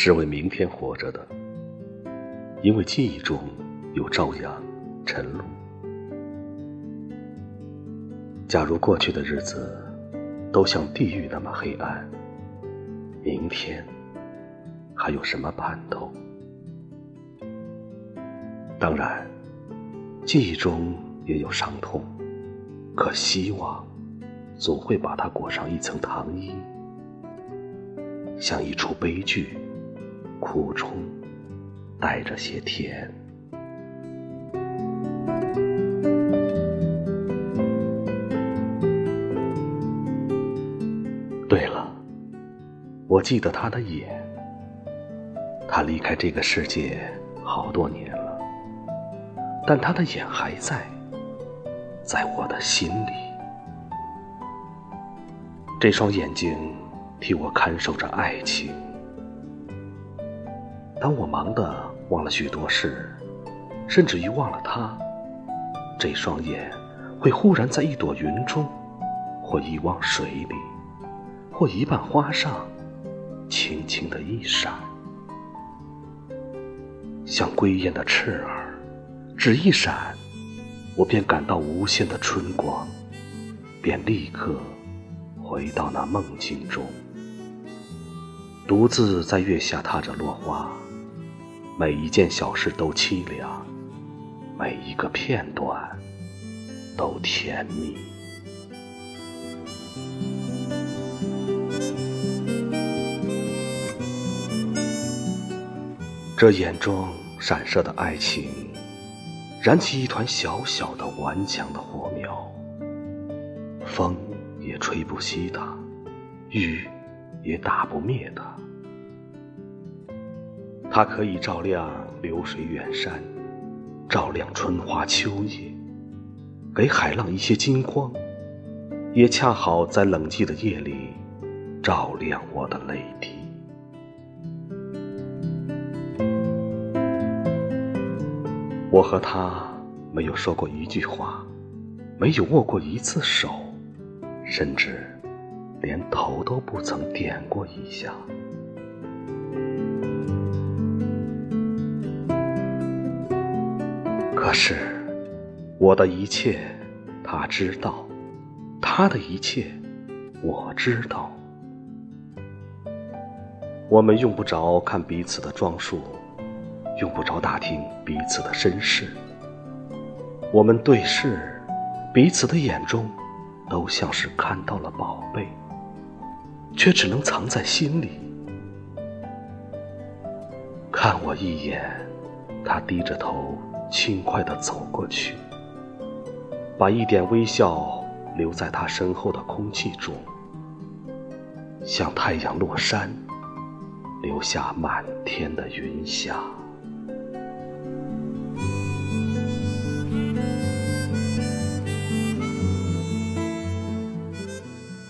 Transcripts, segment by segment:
是为明天活着的，因为记忆中有朝阳、晨露。假如过去的日子都像地狱那么黑暗，明天还有什么盼头？当然，记忆中也有伤痛，可希望总会把它裹上一层糖衣，像一出悲剧。苦中带着些甜。对了，我记得他的眼。他离开这个世界好多年了，但他的眼还在，在我的心里。这双眼睛替我看守着爱情。当我忙得忘了许多事，甚至于忘了他，这双眼会忽然在一朵云中，或一汪水里，或一瓣花上，轻轻的一闪，像归雁的翅儿，只一闪，我便感到无限的春光，便立刻回到那梦境中，独自在月下踏着落花。每一件小事都凄凉，每一个片段都甜蜜。这眼中闪烁的爱情，燃起一团小小的顽强的火苗，风也吹不熄它，雨也打不灭它。它可以照亮流水远山，照亮春花秋叶，给海浪一些金光，也恰好在冷寂的夜里照亮我的泪滴。我和他没有说过一句话，没有握过一次手，甚至连头都不曾点过一下。可是，我的一切他知道，他的一切我知道。我们用不着看彼此的装束，用不着打听彼此的身世。我们对视，彼此的眼中都像是看到了宝贝，却只能藏在心里。看我一眼，他低着头。轻快地走过去，把一点微笑留在他身后的空气中，像太阳落山，留下满天的云霞。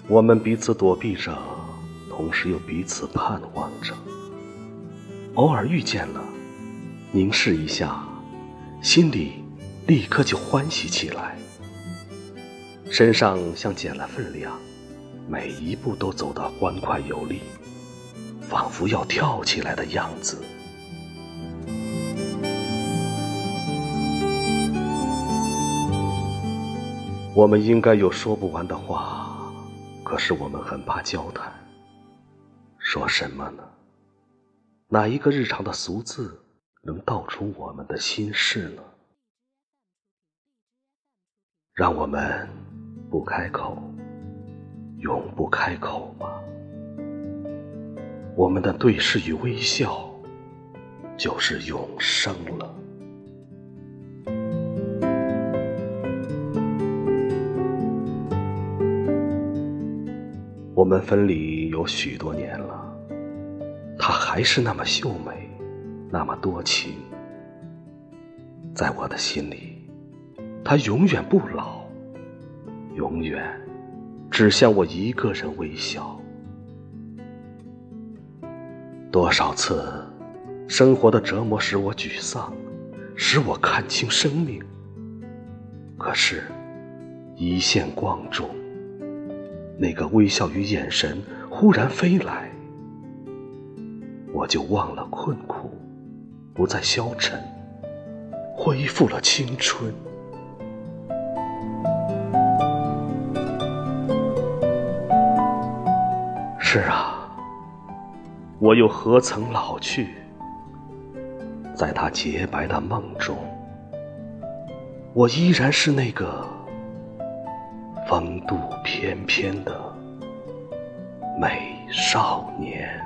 我们彼此躲避着，同时又彼此盼望着。偶尔遇见了，凝视一下。心里立刻就欢喜起来，身上像减了分量，每一步都走得欢快有力，仿佛要跳起来的样子。我们应该有说不完的话，可是我们很怕交谈。说什么呢？哪一个日常的俗字？能道出我们的心事呢？让我们不开口，永不开口吧。我们的对视与微笑，就是永生了。我们分离有许多年了，她还是那么秀美。那么多情，在我的心里，他永远不老，永远只向我一个人微笑。多少次，生活的折磨使我沮丧，使我看清生命。可是，一线光中，那个微笑与眼神忽然飞来。我就忘了困苦，不再消沉，恢复了青春。是啊，我又何曾老去？在他洁白的梦中，我依然是那个风度翩翩的美少年。